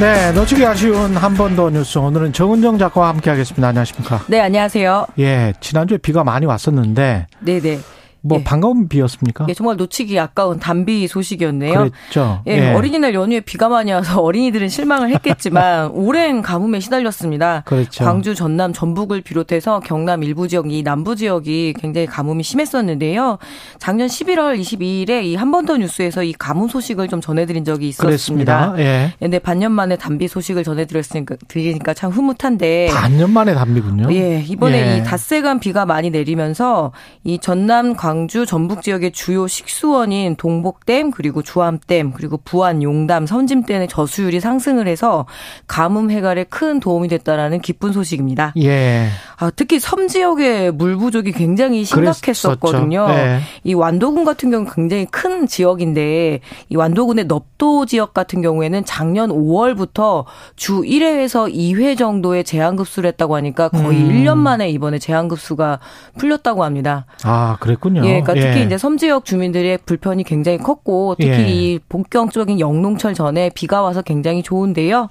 네, 놓치기 아쉬운 한 번 더 뉴스. 오늘은 정은정 작가와 함께 하겠습니다. 안녕하십니까? 네, 안녕하세요. 예, 지난주에 비가 많이 왔었는데. 네네. 네. 뭐 예. 반가운 비였습니까? 예, 정말 놓치기 아까운 단비 소식이었네요. 그렇죠. 예, 예, 어린이날 연휴에 비가 많이 와서 어린이들은 실망을 했겠지만 오랜 가뭄에 시달렸습니다. 그렇죠. 광주, 전남, 전북을 비롯해서 경남 일부 지역, 이 남부 지역이 굉장히 가뭄이 심했었는데요. 작년 11월 22일에 이 한 번 더 뉴스에서 이 가뭄 소식을 좀 전해드린 적이 있었습니다. 그렇습니다. 예. 근데 반년 만에 단비 소식을 전해드렸으니까 드리니까 참 흐뭇한데. 반년 만에 단비군요. 예, 이번에 예. 이 닷새간 비가 많이 내리면서 이 전남 광 광주 전북 지역의 주요 식수원인 동복댐 그리고 주암댐 그리고 부안 용담 선짐댐의 저수율이 상승을 해서 가뭄 해갈에 큰 도움이 됐다라는 기쁜 소식입니다. 예. 아, 특히 섬 지역의 물 부족이 굉장히 심각했었거든요. 네. 이 완도군 같은 경우는 굉장히 큰 지역인데 이 완도군의 넙도 지역 같은 경우에는 작년 5월부터 주 1회에서 2회 정도의 제한급수를 했다고 하니까 거의 음. 1년 만에 이번에 제한급수가 풀렸다고 합니다. 아, 그랬군요. 예, 그러니까 특히 예. 이제 섬 지역 주민들의 불편이 굉장히 컸고 특히 예. 이 본격적인 영농철 전에 비가 와서 굉장히 좋은데요.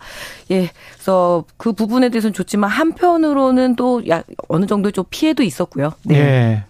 예, 그래서 그 부분에 대해서는 좋지만 한편으로는 또 어느 정도 좀 피해도 있었고요. 네. 예.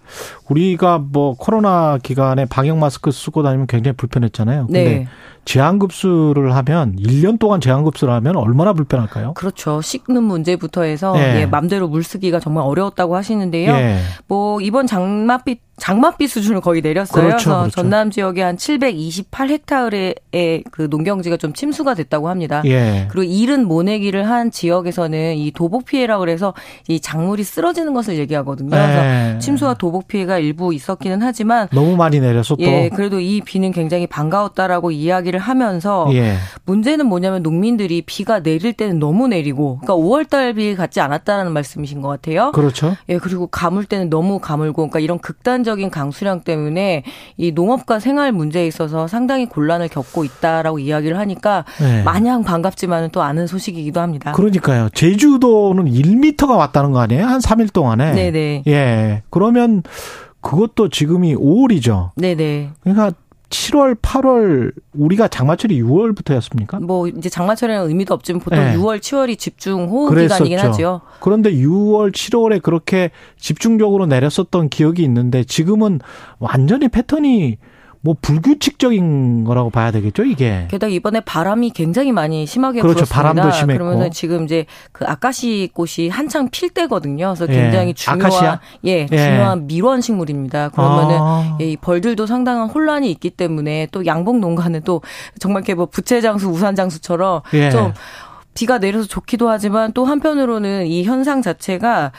우리가 뭐 코로나 기간에 방역 마스크 쓰고 다니면 굉장히 불편했잖아요. 근데 네. 제한급수를 하면 1년 동안 제한급수를 하면 얼마나 불편할까요? 그렇죠. 씻는 문제부터 해서 예. 예, 맘대로 물 쓰기가 정말 어려웠다고 하시는데요. 예. 뭐 이번 장맛빛 장맛비 수준을 거의 내렸어요. 그렇죠, 그래서 그렇죠. 전남 지역에 한 728헥타르의 그 농경지가 좀 침수가 됐다고 합니다. 예. 그리고 이른 모내기를 한 지역에서는 이 도복 피해라고 그래서 이 작물이 쓰러지는 것을 얘기하거든요. 그래서 예. 침수와 도복 피해가 일부 있었기는 하지만 너무 많이 내려서 또 예, 그래도 이 비는 굉장히 반가웠다라고 이야기를 하면서 예. 문제는 뭐냐면 농민들이 비가 내릴 때는 너무 내리고 그러니까 5월 달비 같지 않았다라는 말씀이신 것 같아요. 그렇죠. 예, 그리고 가물 때는 너무 가물고 그러니까 이런 극단적 폭발적인 강수량 때문에 이 농업과 생활 문제에 있어서 상당히 곤란을 겪고 있다라고 이야기를 하니까 네. 마냥 반갑지만은 또 아는 소식이기도 합니다. 그러니까요. 제주도는 1미터가 왔다는 거 아니에요? 한 3일 동안에. 네네. 예. 그러면 그것도 지금이 5월이죠. 네네. 그러니까 7월, 8월 우리가 장마철이 6월부터였습니까? 뭐 이제 장마철에는 의미도 없지만 보통 네. 6월, 7월이 집중 호우. 기간이긴 하죠. 그런데 6월, 7월에 그렇게 집중적으로 내렸었던 기억이 있는데 지금은 완전히 패턴이 뭐 불규칙적인 거라고 봐야 되겠죠, 이게. 게다가 이번에 바람이 굉장히 많이 심하게 그렇죠, 불었습니다. 바람도 심했고. 그러면서 지금 이제 그 아카시 꽃이 한창 필 때거든요. 그래서 예. 굉장히 중요한 아카시아? 예, 예, 중요한 밀원 식물입니다. 그러면은 아. 예, 이 벌들도 상당한 혼란이 있기 때문에 또 양봉 농가는 또 정말 이렇게 뭐 부채 장수, 우산 장수처럼 예. 좀 비가 내려서 좋기도 하지만 또 한편으로는 이 현상 자체가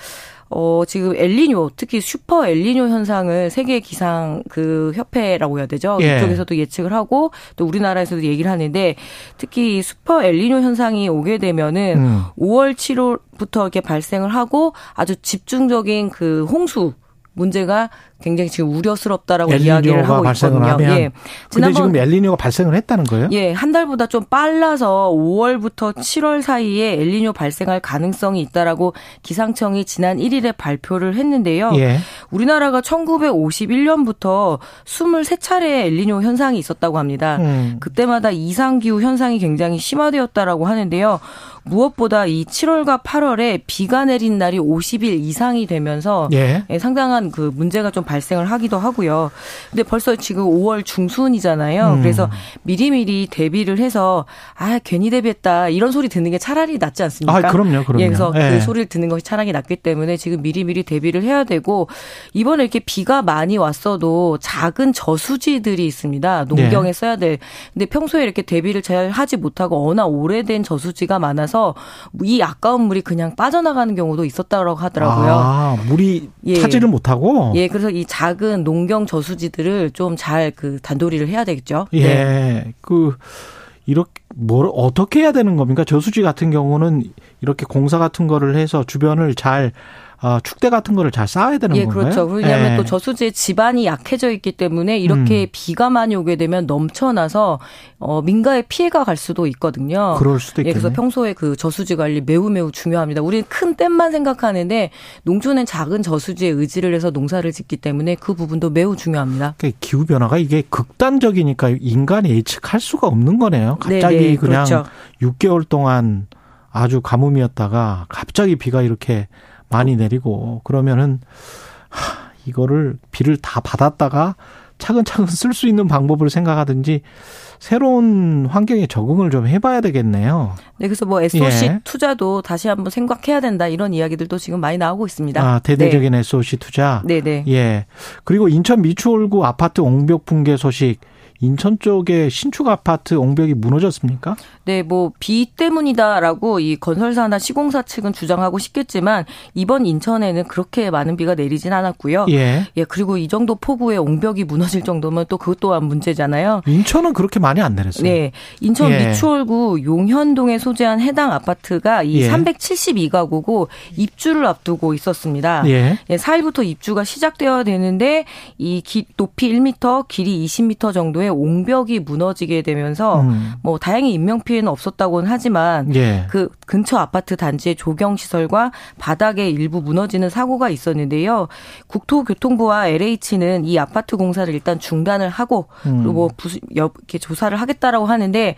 어, 지금 엘리뇨, 특히 슈퍼 엘리뇨 현상을 세계 기상 그 협회라고 해야 되죠. 예. 이쪽에서도 예측을 하고 또 우리나라에서도 얘기를 하는데 특히 슈퍼 엘리뇨 현상이 오게 되면은 음. 5월 7월부터 이렇게 발생을 하고 아주 집중적인 그 홍수 문제가 굉장히 지금 우려스럽다라고 이야기를 하고 있거든요. 하면. 예. 지난번 지금 엘리뇨가 발생을 했다는 거예요? 예, 한 달보다 좀 빨라서 5월부터 7월 사이에 엘리뇨 발생할 가능성이 있다라고 기상청이 지난 1일에 발표를 했는데요. 예. 우리나라가 1951년부터 23차례 엘리뇨 현상이 있었다고 합니다. 음. 그때마다 이상 기후 현상이 굉장히 심화되었다라고 하는데요. 무엇보다 이 7월과 8월에 비가 내린 날이 50일 이상이 되면서 예. 예 상당한 그 문제가 좀 발생을 하기도 하고요. 근데 벌써 지금 5월 중순이잖아요. 음. 그래서 미리미리 대비를 해서 아 괜히 대비했다 이런 소리 듣는 게 차라리 낫지 않습니까? 아, 그럼요, 그럼요. 예, 그래서 예. 그 소리를 듣는 것이 차라리 낫기 때문에 지금 미리미리 대비를 해야 되고 이번에 이렇게 비가 많이 왔어도 작은 저수지들이 있습니다. 농경에 네. 써야 될. 근데 평소에 이렇게 대비를 잘 하지 못하고 워낙 오래된 저수지가 많아 서 이 아까운 물이 그냥 빠져나가는 경우도 있었다고 하더라고요. 아, 물이 예. 차지를 못하고. 예, 그래서 이 작은 농경 저수지들을 좀 잘 그 단도리를 해야 되겠죠. 예. 네. 그 이렇게 뭘 어떻게 해야 되는 겁니까? 저수지 같은 경우는 이렇게 공사 같은 거를 해서 주변을 잘 아, 축대 같은 거를 잘 쌓아야 되는 예, 건가요? 그렇죠. 왜냐하면 예. 또 저수지의 지반이 약해져 있기 때문에 이렇게 음. 비가 많이 오게 되면 넘쳐나서 어, 민가에 피해가 갈 수도 있거든요. 그럴 수도 있겠네. 예, 그래서 평소에 그 저수지 관리 매우 매우 중요합니다. 우리는 큰 댐만 생각하는데 농촌은 작은 저수지에 의지를 해서 농사를 짓기 때문에 그 부분도 매우 중요합니다. 그러니까 기후 변화가 이게 극단적이니까 인간이 예측할 수가 없는 거네요. 갑자기 네네, 그냥 그렇죠. 6개월 동안 아주 가뭄이었다가 갑자기 비가 이렇게 많이 내리고 그러면은 하, 이거를 비를 다 받았다가 차근차근 쓸 수 있는 방법을 생각하든지 새로운 환경에 적응을 좀 해봐야 되겠네요. 네, 그래서 뭐 SOC 예. 투자도 다시 한번 생각해야 된다 이런 이야기들도 지금 많이 나오고 있습니다. 아, 대대적인 네. SOC 투자. 네 네. 예. 그리고 인천 미추홀구 아파트 옹벽 붕괴 소식 인천 쪽에 신축 아파트 옹벽이 무너졌습니까? 네, 뭐 비 때문이다라고 이 건설사나 시공사 측은 주장하고 싶겠지만 이번 인천에는 그렇게 많은 비가 내리진 않았고요. 예. 예, 그리고 이 정도 폭우에 옹벽이 무너질 정도면 또 그것 또한 문제잖아요. 인천은 그렇게 많이 안 내렸어요. 네, 인천 예. 미추홀구 용현동에 소재한 해당 아파트가 이 예. 372가구고 입주를 앞두고 있었습니다. 예. 예, 4일부터 입주가 시작되어야 되는데 이 기, 높이 1m, 길이 20m 정도의 옹벽이 무너지게 되면서 음. 뭐 다행히 인명 피해는 없었다고는 하지만 예. 그 근처 아파트 단지의 조경 시설과 바닥에 일부 무너지는 사고가 있었는데요. 국토교통부와 LH는 이 아파트 공사를 일단 중단을 하고 음. 그리고 뭐 부수, 이렇게 조사를 하겠다라고 하는데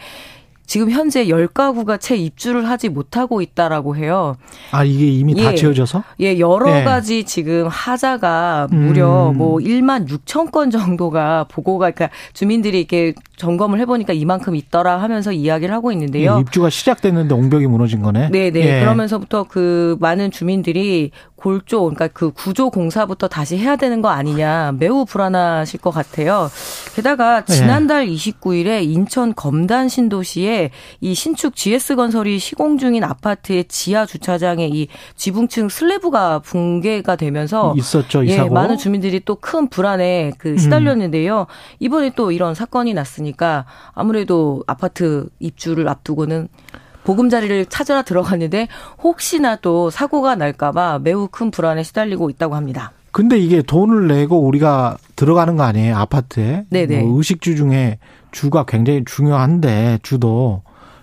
지금 현재 10가구가 채 입주를 하지 못하고 있다라고 해요. 아, 이게 이미 예. 다 지어져서? 예, 여러 예. 가지 지금 하자가 무려 음. 뭐 1만 6천 건 정도가 보고가 그러니까 주민들이 이렇게 점검을 해 보니까 이만큼 있더라 하면서 이야기를 하고 있는데요. 예, 입주가 시작됐는데 옹벽이 무너진 거네. 네, 네. 예. 그러면서부터 그 많은 주민들이 골조, 그러니까 그 구조 공사부터 다시 해야 되는 거 아니냐 매우 불안하실 것 같아요. 게다가 지난달 네. 29일에 인천 검단 신도시에 이 신축 GS 건설이 시공 중인 아파트의 지하 주차장에 이 지붕층 슬래브가 붕괴가 되면서 있었죠, 이 예, 사고. 많은 주민들이 또 큰 불안에 그 시달렸는데요. 음. 이번에 또 이런 사건이 났으니 까 아무래도 아파트 입주를 앞두고는 보금자리를 찾으러 들어갔는데 혹시나 또 사고가 날까봐 매우 큰 불안에 시달리고 있다고 합니다. 근데 이게 돈을 내고 우리가 들어가는 거 아니에요 아파트에? 네네. 뭐 의식주 중에 주가 굉장히 중요한데 주도.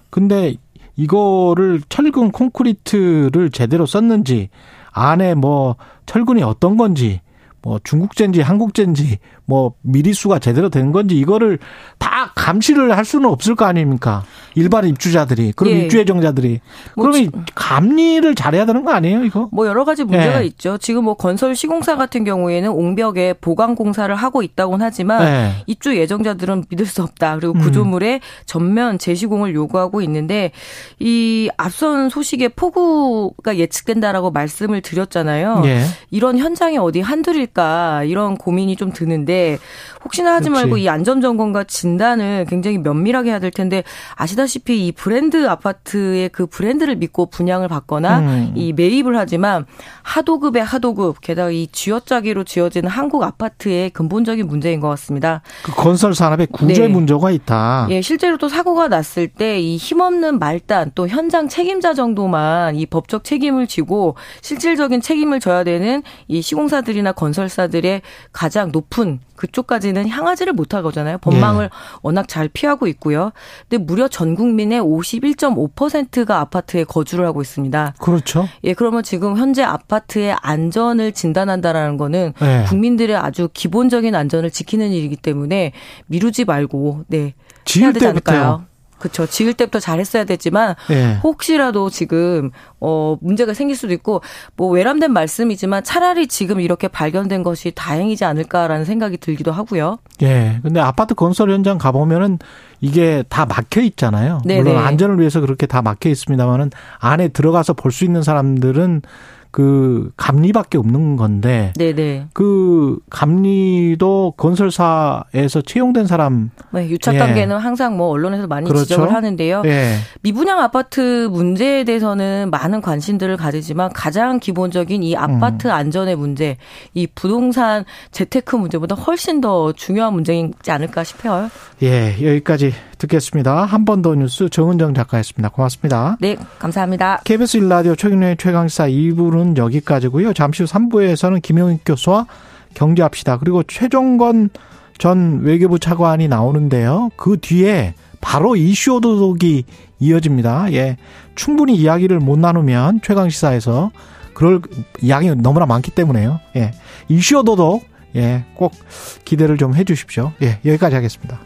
근데 이거를 철근 콘크리트를 제대로 썼는지 안에 뭐 철근이 어떤 건지 뭐 중국제인지 한국제인지 뭐 미리수가 제대로 된 건지 이거를 다 감시를 할 수는 없을 거 아닙니까? 일반 입주자들이 그럼 예. 입주 예정자들이 뭐 그러면 뭐, 감리를 잘해야 되는 거 아니에요 이거? 뭐 여러 가지 문제가 예. 있죠. 지금 뭐 건설 시공사 같은 경우에는 옹벽에 보강 공사를 하고 있다고는 하지만 예. 입주 예정자들은 믿을 수 없다. 그리고 음. 구조물에 음. 전면 재시공을 요구하고 있는데 이 앞선 소식에 폭우가 예측된다라고 말씀을 드렸잖아요. 예. 이런 현장이 어디 한둘일 까 이런 고민이 좀 드는데 혹시나 하지 그렇지. 말고 이 안전 점검과 진단을 굉장히 면밀하게 해야 될 텐데 아시다시피 이 브랜드 아파트의 그 브랜드를 믿고 분양을 받거나 음. 이 매입을 하지만 하도급의 하도급 게다가 이 쥐어짜기로 지어지는 한국 아파트의 근본적인 문제인 것 같습니다. 그 건설 산업의 구조의 네. 문제가 있다. 예, 실제로 또 사고가 났을 때 이 힘없는 말단 또 현장 책임자 정도만 이 법적 책임을 지고 실질적인 책임을 져야 되는 이 시공사들이나 건설 사들의 가장 높은 그쪽까지는 향하지를 못하거잖아요. 법망을 네. 워낙 잘 피하고 있고요. 근데 무려 전 국민의 51.5%가 아파트에 거주를 하고 있습니다. 그렇죠. 예, 그러면 지금 현재 아파트의 안전을 진단한다라는 거는 네. 국민들의 아주 기본적인 안전을 지키는 일이기 때문에 미루지 말고 네. 지을 때부터요. 그렇죠. 지을 때부터 잘했어야 됐지만 네. 혹시라도 지금 어 문제가 생길 수도 있고 뭐 외람된 말씀이지만 차라리 지금 이렇게 발견된 것이 다행이지 않을까라는 생각이 들기도 하고요. 예. 근데 아파트 건설 현장 가 보면은 이게 다 막혀 있잖아요. 네네. 물론 안전을 위해서 그렇게 다 막혀 있습니다만은 안에 들어가서 볼 수 있는 사람들은 그 감리밖에 없는 건데 네네. 그 감리도 건설사에서 채용된 사람 네, 유착 단계는 예. 항상 뭐 언론에서 많이 그렇죠? 지적을 하는데요. 예. 미분양 아파트 문제에 대해서는 많은 관심들을 가지지만 가장 기본적인 이 아파트 음. 안전의 문제, 이 부동산 재테크 문제보다 훨씬 더 중요한 문제이지 않을까 싶어요. 예, 여기까지 듣겠습니다. 한 번 더 뉴스 정은정 작가였습니다. 고맙습니다. 네, 감사합니다. KBS 일라디오 최경련의 최강시사 2부는 여기까지고요. 잠시 후 3부에서는 김영익 교수와 경제합시다. 그리고 최종건 전 외교부 차관이 나오는데요. 그 뒤에 바로 이슈 오도독이 이어집니다. 예. 충분히 이야기를 못 나누면 최강시사에서 그럴 이야기 너무나 많기 때문에요. 예. 이슈 오도독 예. 꼭 기대를 좀 해 주십시오. 예. 여기까지 하겠습니다.